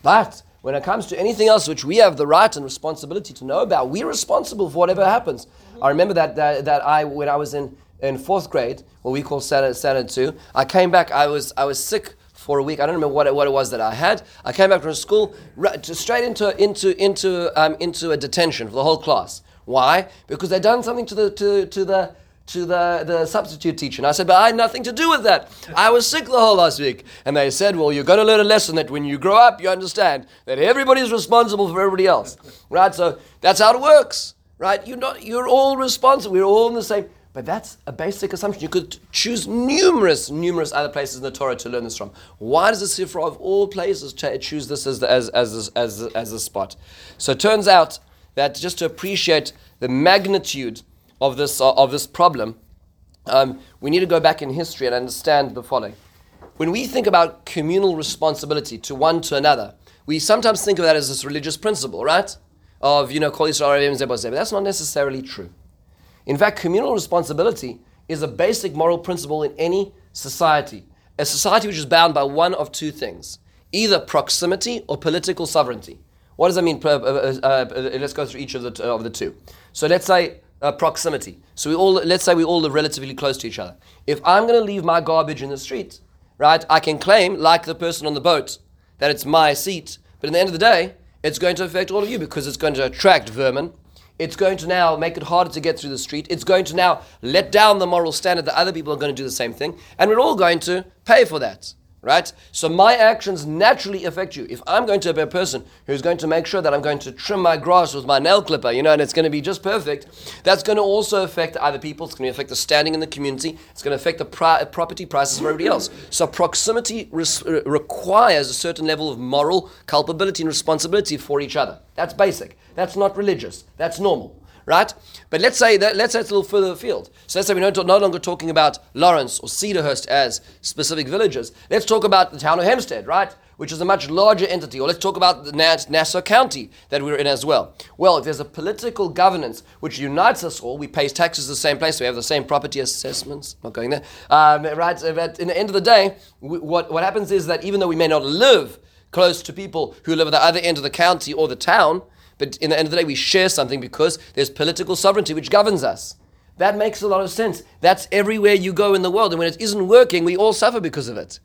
But when it comes to anything else which we have the right and responsibility to know about, we're responsible for whatever happens. I remember that, that, that I, when I was in, in fourth grade, what we call Standard, Standard 2, I came back, I was, I was sick for a week. I don't remember what it, what it was that I had. I came back from school right, straight into, into, into, um, into a detention for the whole class. Why? Because they'd done something to the, to, to the, to the, the substitute teacher. And I said, but I had nothing to do with that. I was sick the whole last week. And they said, well, you're going to learn a lesson that when you grow up, you understand that everybody's responsible for everybody else. Right? So that's how it works. Right? You're, not, you're all responsible. We're all in the same. But that's a basic assumption. You could choose numerous, numerous other places in the Torah to learn this from. Why does the Sifra of all places choose this as the, as, as, as, as the spot? So it turns out that just to appreciate the magnitude of this, uh, of this problem, um, we need to go back in history and understand the following. When we think about communal responsibility to one to another, we sometimes think of that as this religious principle, right? Of, you know, Kol Yisrael but that's not necessarily true. In fact, communal responsibility is a basic moral principle in any society. A society which is bound by one of two things either proximity or political sovereignty. What does that mean? Uh, uh, uh, let's go through each of the, of the two. So let's say uh, proximity. So we all, let's say we all live relatively close to each other. If I'm going to leave my garbage in the street, right, I can claim, like the person on the boat, that it's my seat. But at the end of the day, it's going to affect all of you because it's going to attract vermin. It's going to now make it harder to get through the street. It's going to now let down the moral standard that other people are going to do the same thing. And we're all going to pay for that right? So my actions naturally affect you. If I'm going to be a person who's going to make sure that I'm going to trim my grass with my nail clipper, you know, and it's going to be just perfect, that's going to also affect other people. It's going to affect the standing in the community. It's going to affect the pri- property prices of everybody else. So proximity res- requires a certain level of moral culpability and responsibility for each other. That's basic. That's not religious. That's normal right? But let's say that let's say it's a little further afield. So let's say we're no longer talking about Lawrence or Cedarhurst as specific villages. Let's talk about the town of Hempstead, right? Which is a much larger entity. Or let's talk about the Nassau County that we're in as well. Well, if there's a political governance which unites us all, we pay taxes the same place, we have the same property assessments. Not going there, um, right? But in the end of the day, what what happens is that even though we may not live close to people who live at the other end of the county or the town, but in the end of the day, we share something because there's political sovereignty which governs us. That makes a lot of sense. That's everywhere you go in the world. And when it isn't working, we all suffer because of it.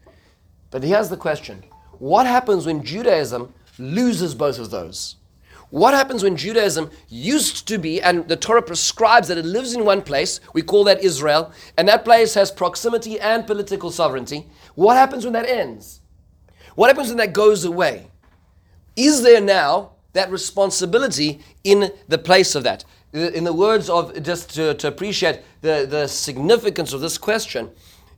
But here's the question What happens when Judaism loses both of those? What happens when Judaism used to be, and the Torah prescribes that it lives in one place, we call that Israel, and that place has proximity and political sovereignty? What happens when that ends? What happens when that goes away? Is there now that responsibility in the place of that. In the words of, just to, to appreciate the, the significance of this question,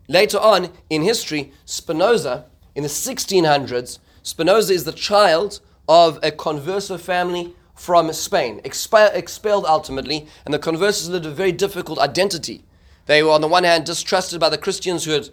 later on in history, Spinoza, in the 1600s, Spinoza is the child of a converso family from Spain, expelled ultimately, and the conversos lived a very difficult identity. They were, on the one hand, distrusted by the Christians who had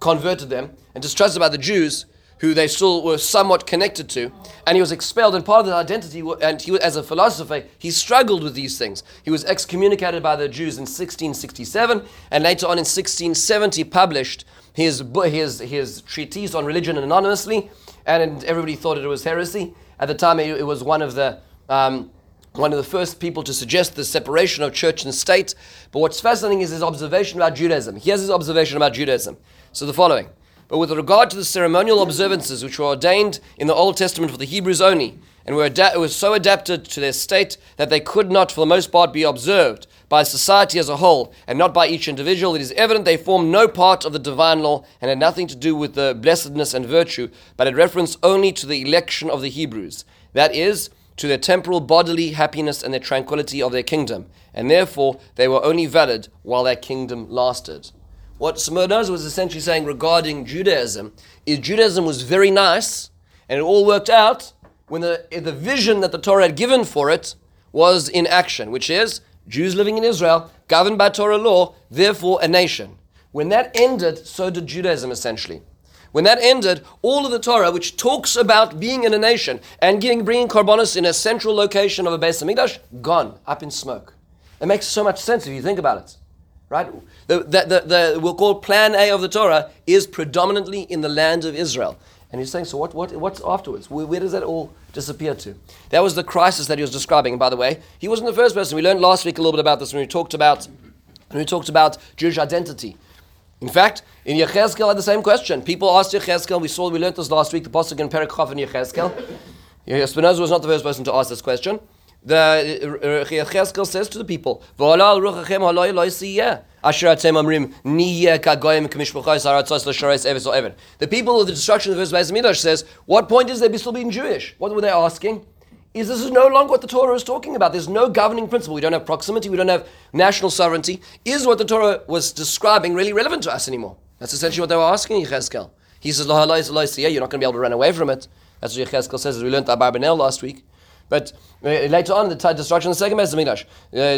converted them, and distrusted by the Jews who they still were somewhat connected to, and he was expelled. And part of the identity, and he, as a philosopher, he struggled with these things. He was excommunicated by the Jews in 1667, and later on in 1670 published his his his treatise on religion anonymously, and everybody thought it was heresy. At the time, it, was one of the um, one of the first people to suggest the separation of church and state. But what's fascinating is his observation about Judaism. Here's his observation about Judaism. So the following. But with regard to the ceremonial observances which were ordained in the Old Testament for the Hebrews only, and were, ada- were so adapted to their state that they could not, for the most part, be observed by society as a whole, and not by each individual, it is evident they formed no part of the divine law and had nothing to do with the blessedness and virtue, but had reference only to the election of the Hebrews. That is, to their temporal bodily happiness and the tranquility of their kingdom, and therefore they were only valid while their kingdom lasted. What Spinoza was essentially saying regarding Judaism is Judaism was very nice and it all worked out when the, the vision that the Torah had given for it was in action, which is Jews living in Israel, governed by Torah law, therefore a nation. When that ended, so did Judaism essentially. when that ended, all of the Torah, which talks about being in a nation and bringing korbanos in a central location of a Beis Hamikdash, gone, up in smoke. It makes so much sense if you think about it. Right? The, the, the, the, we'll call plan A of the Torah is predominantly in the land of Israel. And he's saying, so what, what, what's afterwards? Where, where, does that all disappear to? That was the crisis that he was describing. And by the way, he wasn't the first person. We learned last week a little bit about this when we talked about, when we talked about Jewish identity. In fact, in Yechezkel had the same question. People asked Yechezkel, we saw, we learned this last week, the Pasuk in Perak in Yechezkel. Spinoza was not the first person to ask this question the uh, uh, Yechezkel says to the people, The people of the destruction of the first Mikdash says, what point is there still being Jewish? What were they asking? Is this is no longer what the Torah is talking about. There's no governing principle. We don't have proximity. We don't have national sovereignty. Is what the Torah was describing really relevant to us anymore? That's essentially what they were asking Yechezkel. He says, you're not going to be able to run away from it. That's what Yechezkel says, as we learned at Barbanel last week. But uh, later on, the t- destruction of the second Beis Hamikdash,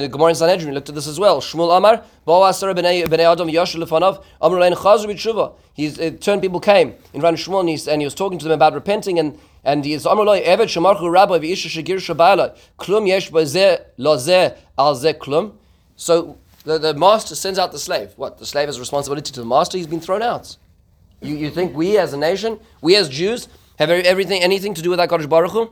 uh, Gemara in Sanhedrin looked at this as well. Shmuel Amar, b'nei Adam Yoshel lefanav, Amar lein chazru b'tshuva. He's uh, turned people came in front of Shmuel, and, he's, and he was talking to them about repenting and and he is Amar loy Evet shemarchu rabbi v'isha shegir shabayla klum yesh b'zeh lozeh al klum. So the, the master sends out the slave. What? The slave has responsibility to the master. He's been thrown out. You, you think we as a nation, we as Jews, have everything, anything to do with that Kodesh Baruch Hu?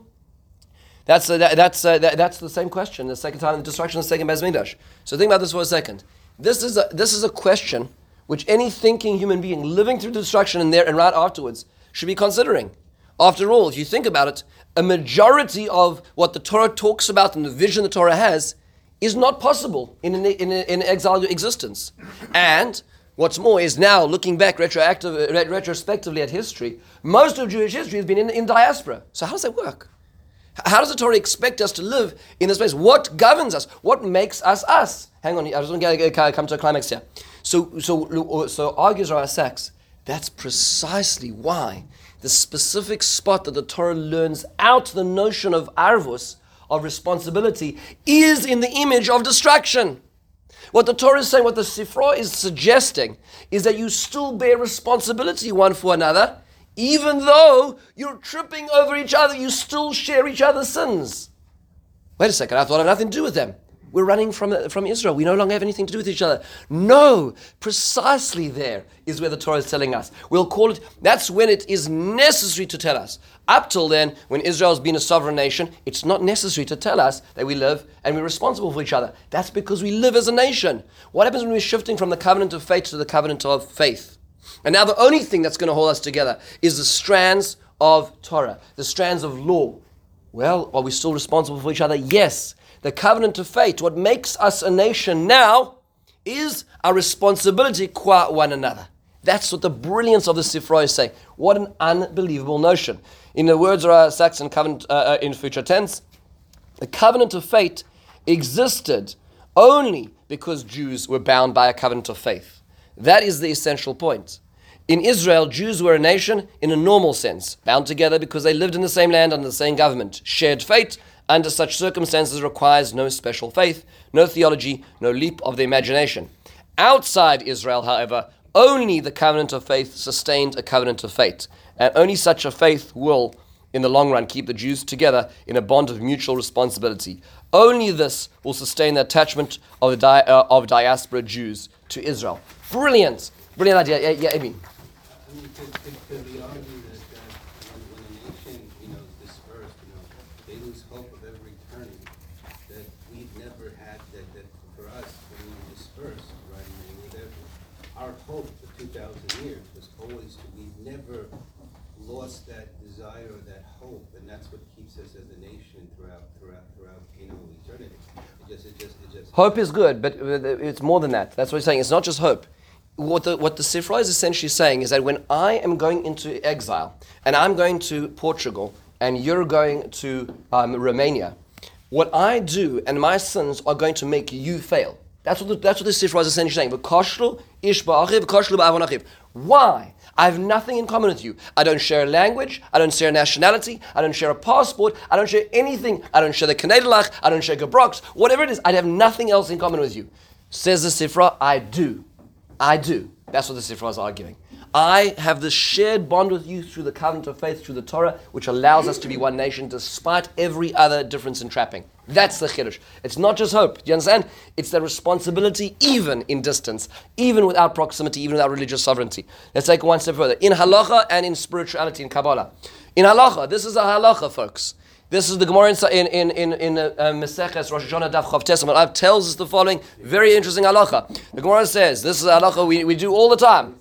That's, uh, that, that's, uh, that, that's the same question, the second time the destruction of the second Beis Mikdash. So think about this for a second. This is a, this is a question which any thinking human being living through destruction and there and right afterwards should be considering. After all, if you think about it, a majority of what the Torah talks about and the vision the Torah has is not possible in an, in, an, in exile existence. And what's more is now looking back retroactive, uh, retrospectively at history, most of Jewish history has been in, in diaspora. So how does that work? How does the Torah expect us to live in this place? What governs us? What makes us us? Hang on, I just want to come to a climax here. So, so, uh, so argues Rav Sacks. That's precisely why the specific spot that the Torah learns out the notion of arvus, of responsibility, is in the image of destruction. What the Torah is saying, what the Sifra is suggesting, is that you still bear responsibility one for another, even though you're tripping over each other, you still share each other's sins. Wait a second, I thought I had nothing to do with them. We're running from, uh, from Israel. We no longer have anything to do with each other. No, precisely there is where the Torah is telling us. We'll call it, that's when it is necessary to tell us. Up till then, when Israel has been a sovereign nation, it's not necessary to tell us that we live and we're responsible for each other. That's because we live as a nation. What happens when we're shifting from the covenant of faith to the covenant of faith? And now the only thing that's going to hold us together is the strands of Torah, the strands of law. Well, are we still responsible for each other? Yes. The covenant of faith, what makes us a nation now, is our responsibility qua one another. That's what the brilliance of the Sifra say. What an unbelievable notion. In the words of our Saxon covenant uh, uh, in future tense, the covenant of faith existed only because Jews were bound by a covenant of faith. That is the essential point. In Israel, Jews were a nation in a normal sense, bound together because they lived in the same land under the same government. Shared fate under such circumstances requires no special faith, no theology, no leap of the imagination. Outside Israel, however, only the covenant of faith sustained a covenant of faith, and only such a faith will, in the long run, keep the Jews together in a bond of mutual responsibility. Only this will sustain the attachment of, the di- uh, of diaspora Jews to Israel. Brilliant, brilliant idea. Yeah, yeah, Amy. I mean, could, could, could we argue that, when, a nation, you know, is dispersed, you know, they lose hope of ever returning, that we've never had that, that for us, when we were dispersed, right, and whatever, our hope for two thousand years was always to, we've never lost that desire or that hope, and that's what keeps us as a nation throughout, throughout, throughout, you know, eternity. It just, it just, it just. Hope is good, but it's more than that. That's what he's saying. It's not just hope what the, what the Sifra is essentially saying is that when I am going into exile and I'm going to Portugal and you're going to um, Romania, what I do and my sins are going to make you fail. That's what the, that's what the Sifra is essentially saying. Why? I have nothing in common with you. I don't share a language. I don't share a nationality. I don't share a passport. I don't share anything. I don't share the Kanedalach. I don't share Gebrox. Whatever it is, I have nothing else in common with you. Says the Sifra, I do. I do. That's what the Sifra is arguing. I have this shared bond with you through the covenant of faith, through the Torah, which allows us to be one nation despite every other difference in trapping. That's the Kiddush. It's not just hope. Do you understand? It's the responsibility even in distance, even without proximity, even without religious sovereignty. Let's take one step further. In halacha and in spirituality, in Kabbalah. In halacha, this is a halacha, folks. This is the Gemara in in in in uh, uh Meseches Rosh Hashanah Daf Chav Tesam. tells us the following very interesting halacha. The Gemara says this is a halacha we, we do all the time.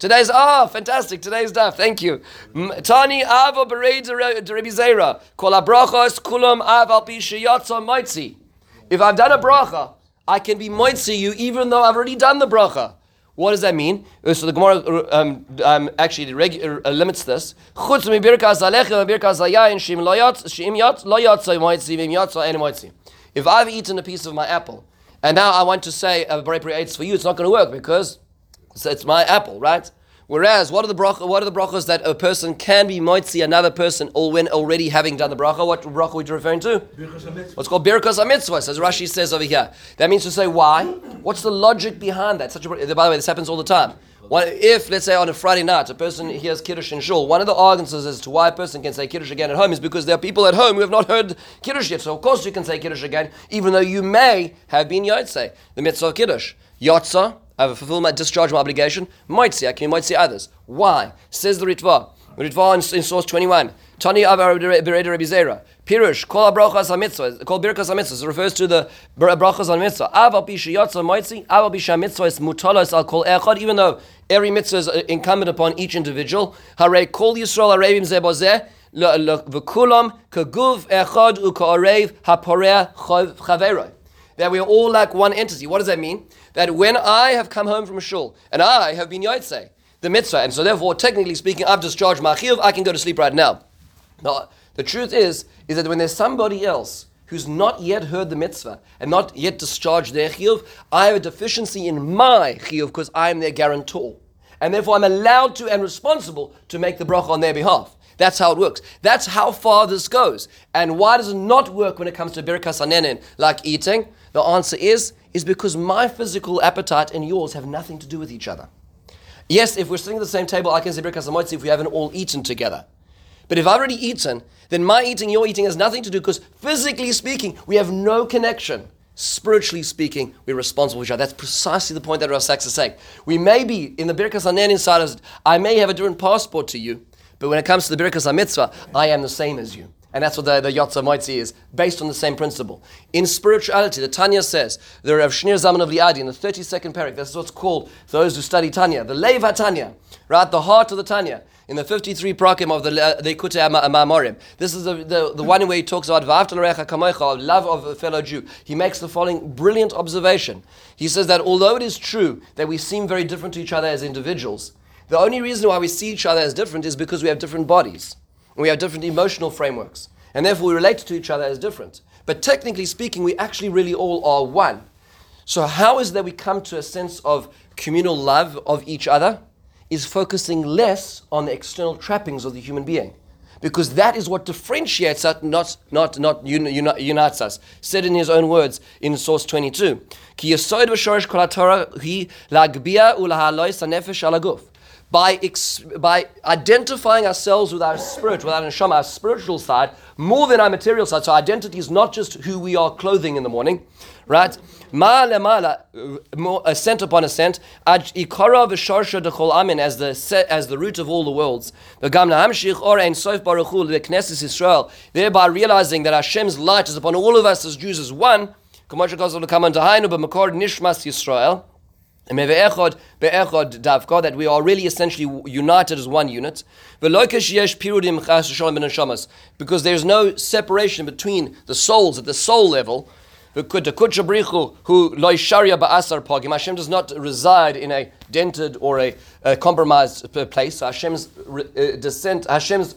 Today's ah, oh, fantastic. Today's daf. Thank you. Tani avo berei derebi zera. Kol abrachos kulam av al pi. If I've done a bracha, I can be moitzi you even though I've already done the bracha. What does that mean? Uh, so the Gemara um, um, actually regu- uh, limits this. If I've eaten a piece of my apple and now I want to say a berei for you, it's not going to work because it's my apple, right? Whereas, what are the bracha, what are the brachas that a person can be moitzi another person when already having done the bracha? What bracha are you referring to? What's called birkas hamitzvahs, as Rashi says over here. That means to say why? What's the logic behind that? Such a, by the way, this happens all the time. if, let's say, on a Friday night, a person hears Kiddush in Shul, one of the arguments as to why a person can say Kiddush again at home is because there are people at home who have not heard Kiddush yet. So, of course, you can say Kiddush again, even though you may have been Yotzei, the mitzvah Kiddush. Yotzah, I have a fulfill my discharge my obligation. Might see, I can might see others. Why? Says the Ritva. Ritva in, in source 21. Tani Avar Bereda Rabbi Zera. Pirush, Kol Abrachas HaMitzvah, Kol Birkas HaMitzvah, refers to the Brachas HaMitzvah. Aval Pisha Yotza Moitzi, Aval Pisha Mitzvah is Mutalos Al Kol Echad, even though every mitzvah is uh, incumbent upon each individual. Hare Kol Yisrael Arevim Zebozeh, V'kulam Kaguv Echad U'Ka'arev HaPoreh Chaveroi. That we are all like one entity. What does that mean? that when I have come home from shul and I have been yotzei, the mitzvah, and so therefore, technically speaking, I've discharged my chiyuv, I can go to sleep right now. Now, the truth is, is that when there's somebody else who's not yet heard the mitzvah and not yet discharged their chiyuv, I have a deficiency in my chiyuv because I am their guarantor. And therefore, I'm allowed to and responsible to make the bracha on their behalf. That's how it works. That's how far this goes. And why does it not work when it comes to birkas hanenin, like eating? The answer is is because my physical appetite and yours have nothing to do with each other. Yes, if we're sitting at the same table, I can say Birkas Hamotzi if we haven't all eaten together. But if I've already eaten, then my eating, your eating has nothing to do because physically speaking, we have no connection. Spiritually speaking, we're responsible for each other. That's precisely the point that Rav Sacks is saying. We may be in the Birkas Hanen inside us, I may have a different passport to you, but when it comes to the Birkas HaMitzvah, I am the same as you. And that's what the, the Yotza Moitzi is, based on the same principle. In spirituality, the Tanya says, the Rav Shneur Zalman of Liadi, in the 32nd parak, this is what's called, those who study Tanya, the Leva Tanya, right, the heart of the Tanya, in the 53 prakim of the uh, the Kutei Ma'amorim. This is the, the, the one where he talks about V'avta love of a fellow Jew. He makes the following brilliant observation. He says that although it is true that we seem very different to each other as individuals, the only reason why we see each other as different is because we have different bodies. We have different emotional frameworks. And therefore we relate to each other as different. But technically speaking, we actually really all are one. So, how is that we come to a sense of communal love of each other? Is focusing less on the external trappings of the human being. Because that is what differentiates us, not, not, not unites us. Said in his own words in source 22. Ki by, ex- by identifying ourselves with our spirit, with our neshama, our spiritual side, more than our material side. So identity is not just who we are clothing in the morning, right? Ma'ala ma'ala, uh, ascent upon ascent, ikara v'sharsha dechol amin, as the as the root of all the worlds. Thereby realizing that Hashem's light is upon all of us as Jews as one. That we are really essentially united as one unit. Because there's no separation between the souls at the soul level. Hashem does not reside in a dented or a, a compromised place. Hashem's uh, descent, Hashem's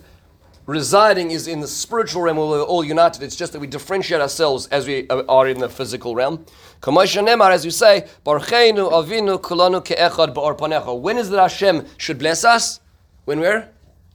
residing is in the spiritual realm where we're all united. It's just that we differentiate ourselves as we are in the physical realm. As you say, when is that Hashem should bless us? When we're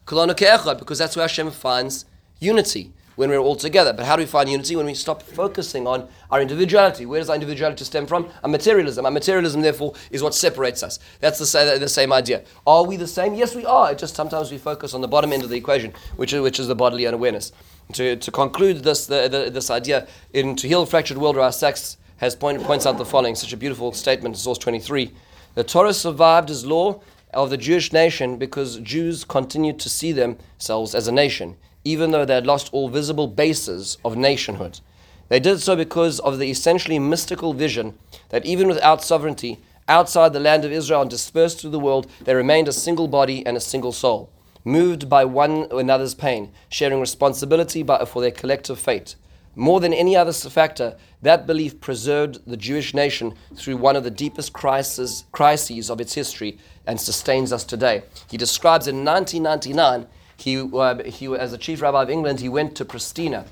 kulanu ke'echad, because that's where Hashem finds unity. When we're all together. But how do we find unity? When we stop focusing on our individuality. Where does our individuality stem from? Our materialism. Our materialism, therefore, is what separates us. That's the, the same idea. Are we the same? Yes, we are. Just sometimes we focus on the bottom end of the equation, which is, which is the bodily unawareness. To, to conclude this, the, the, this idea, in To Heal a Fractured World, Sacks has point, points out the following, such a beautiful statement source 23. The Torah survived as law of the Jewish nation because Jews continued to see themselves as a nation, even though they had lost all visible bases of nationhood. They did so because of the essentially mystical vision that even without sovereignty, outside the land of Israel and dispersed through the world, they remained a single body and a single soul moved by one another's pain, sharing responsibility for their collective fate. More than any other factor, that belief preserved the Jewish nation through one of the deepest crises, crises of its history and sustains us today. He describes in 1999, he, uh, he, as the chief rabbi of England, he went to Pristina.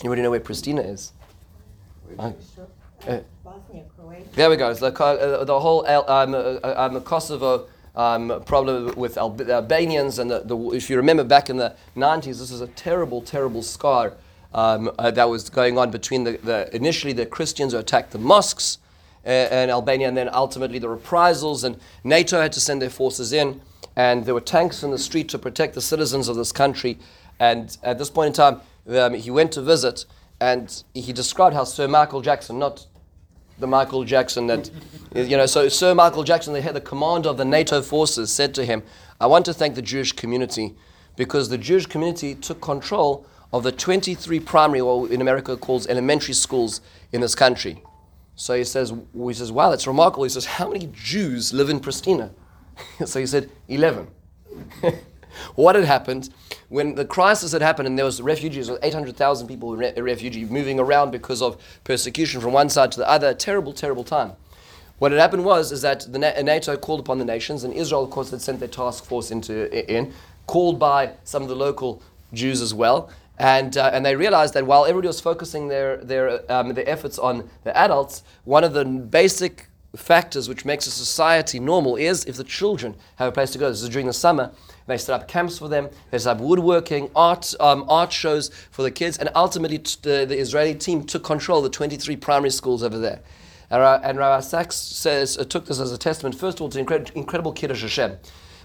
Anybody know where Pristina is? Uh, uh, there we go. It's the, uh, the whole um, uh, um, Kosovo um, problem with the Albanians, and the, the, if you remember back in the 90s, this was a terrible, terrible scar um, uh, that was going on between the, the, initially the Christians who attacked the mosques uh, in Albania, and then ultimately the reprisals, and NATO had to send their forces in, and there were tanks in the street to protect the citizens of this country. And at this point in time, um, he went to visit, and he described how Sir Michael Jackson, not the Michael Jackson that, you know, so Sir Michael Jackson, the, head, the commander of the NATO forces, said to him, I want to thank the Jewish community because the Jewish community took control of the 23 primary, or in America calls elementary schools in this country. So he says, he says, wow, that's remarkable. He says, how many Jews live in Pristina? so he said, 11. what had happened when the crisis had happened and there was refugees, 800,000 people re- refugees moving around because of persecution from one side to the other, terrible, terrible time. What had happened was is that the NATO called upon the nations, and Israel, of course, had sent their task force into in, called by some of the local Jews as well, and uh, and they realized that while everybody was focusing their their um, their efforts on the adults, one of the basic factors which makes a society normal is if the children have a place to go. This is during the summer. They set up camps for them. They set up woodworking, art, um, art shows for the kids, and ultimately t- the, the, Israeli team took control of the 23 primary schools over there. And, uh, and Rabbi Sacks says uh, took this as a testament, first of all, to incred- incredible Kiddush Hashem,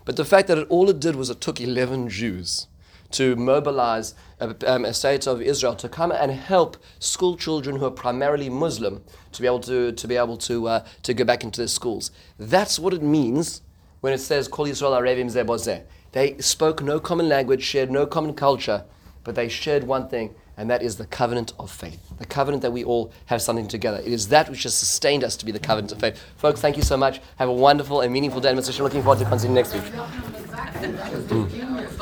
but the fact that it, all it did was it took 11 Jews to mobilize a, um, a, state of Israel to come and help school children who are primarily Muslim to be able to, to be able to, uh, to go back into their schools. That's what it means when it says Kol Yisrael Arevim Zebozeh. They spoke no common language, shared no common culture, but they shared one thing, and that is the covenant of faith. The covenant that we all have something together. It is that which has sustained us to be the covenant of faith. Folks, thank you so much. Have a wonderful and meaningful day. Mr. Looking forward to continuing next week. Mm.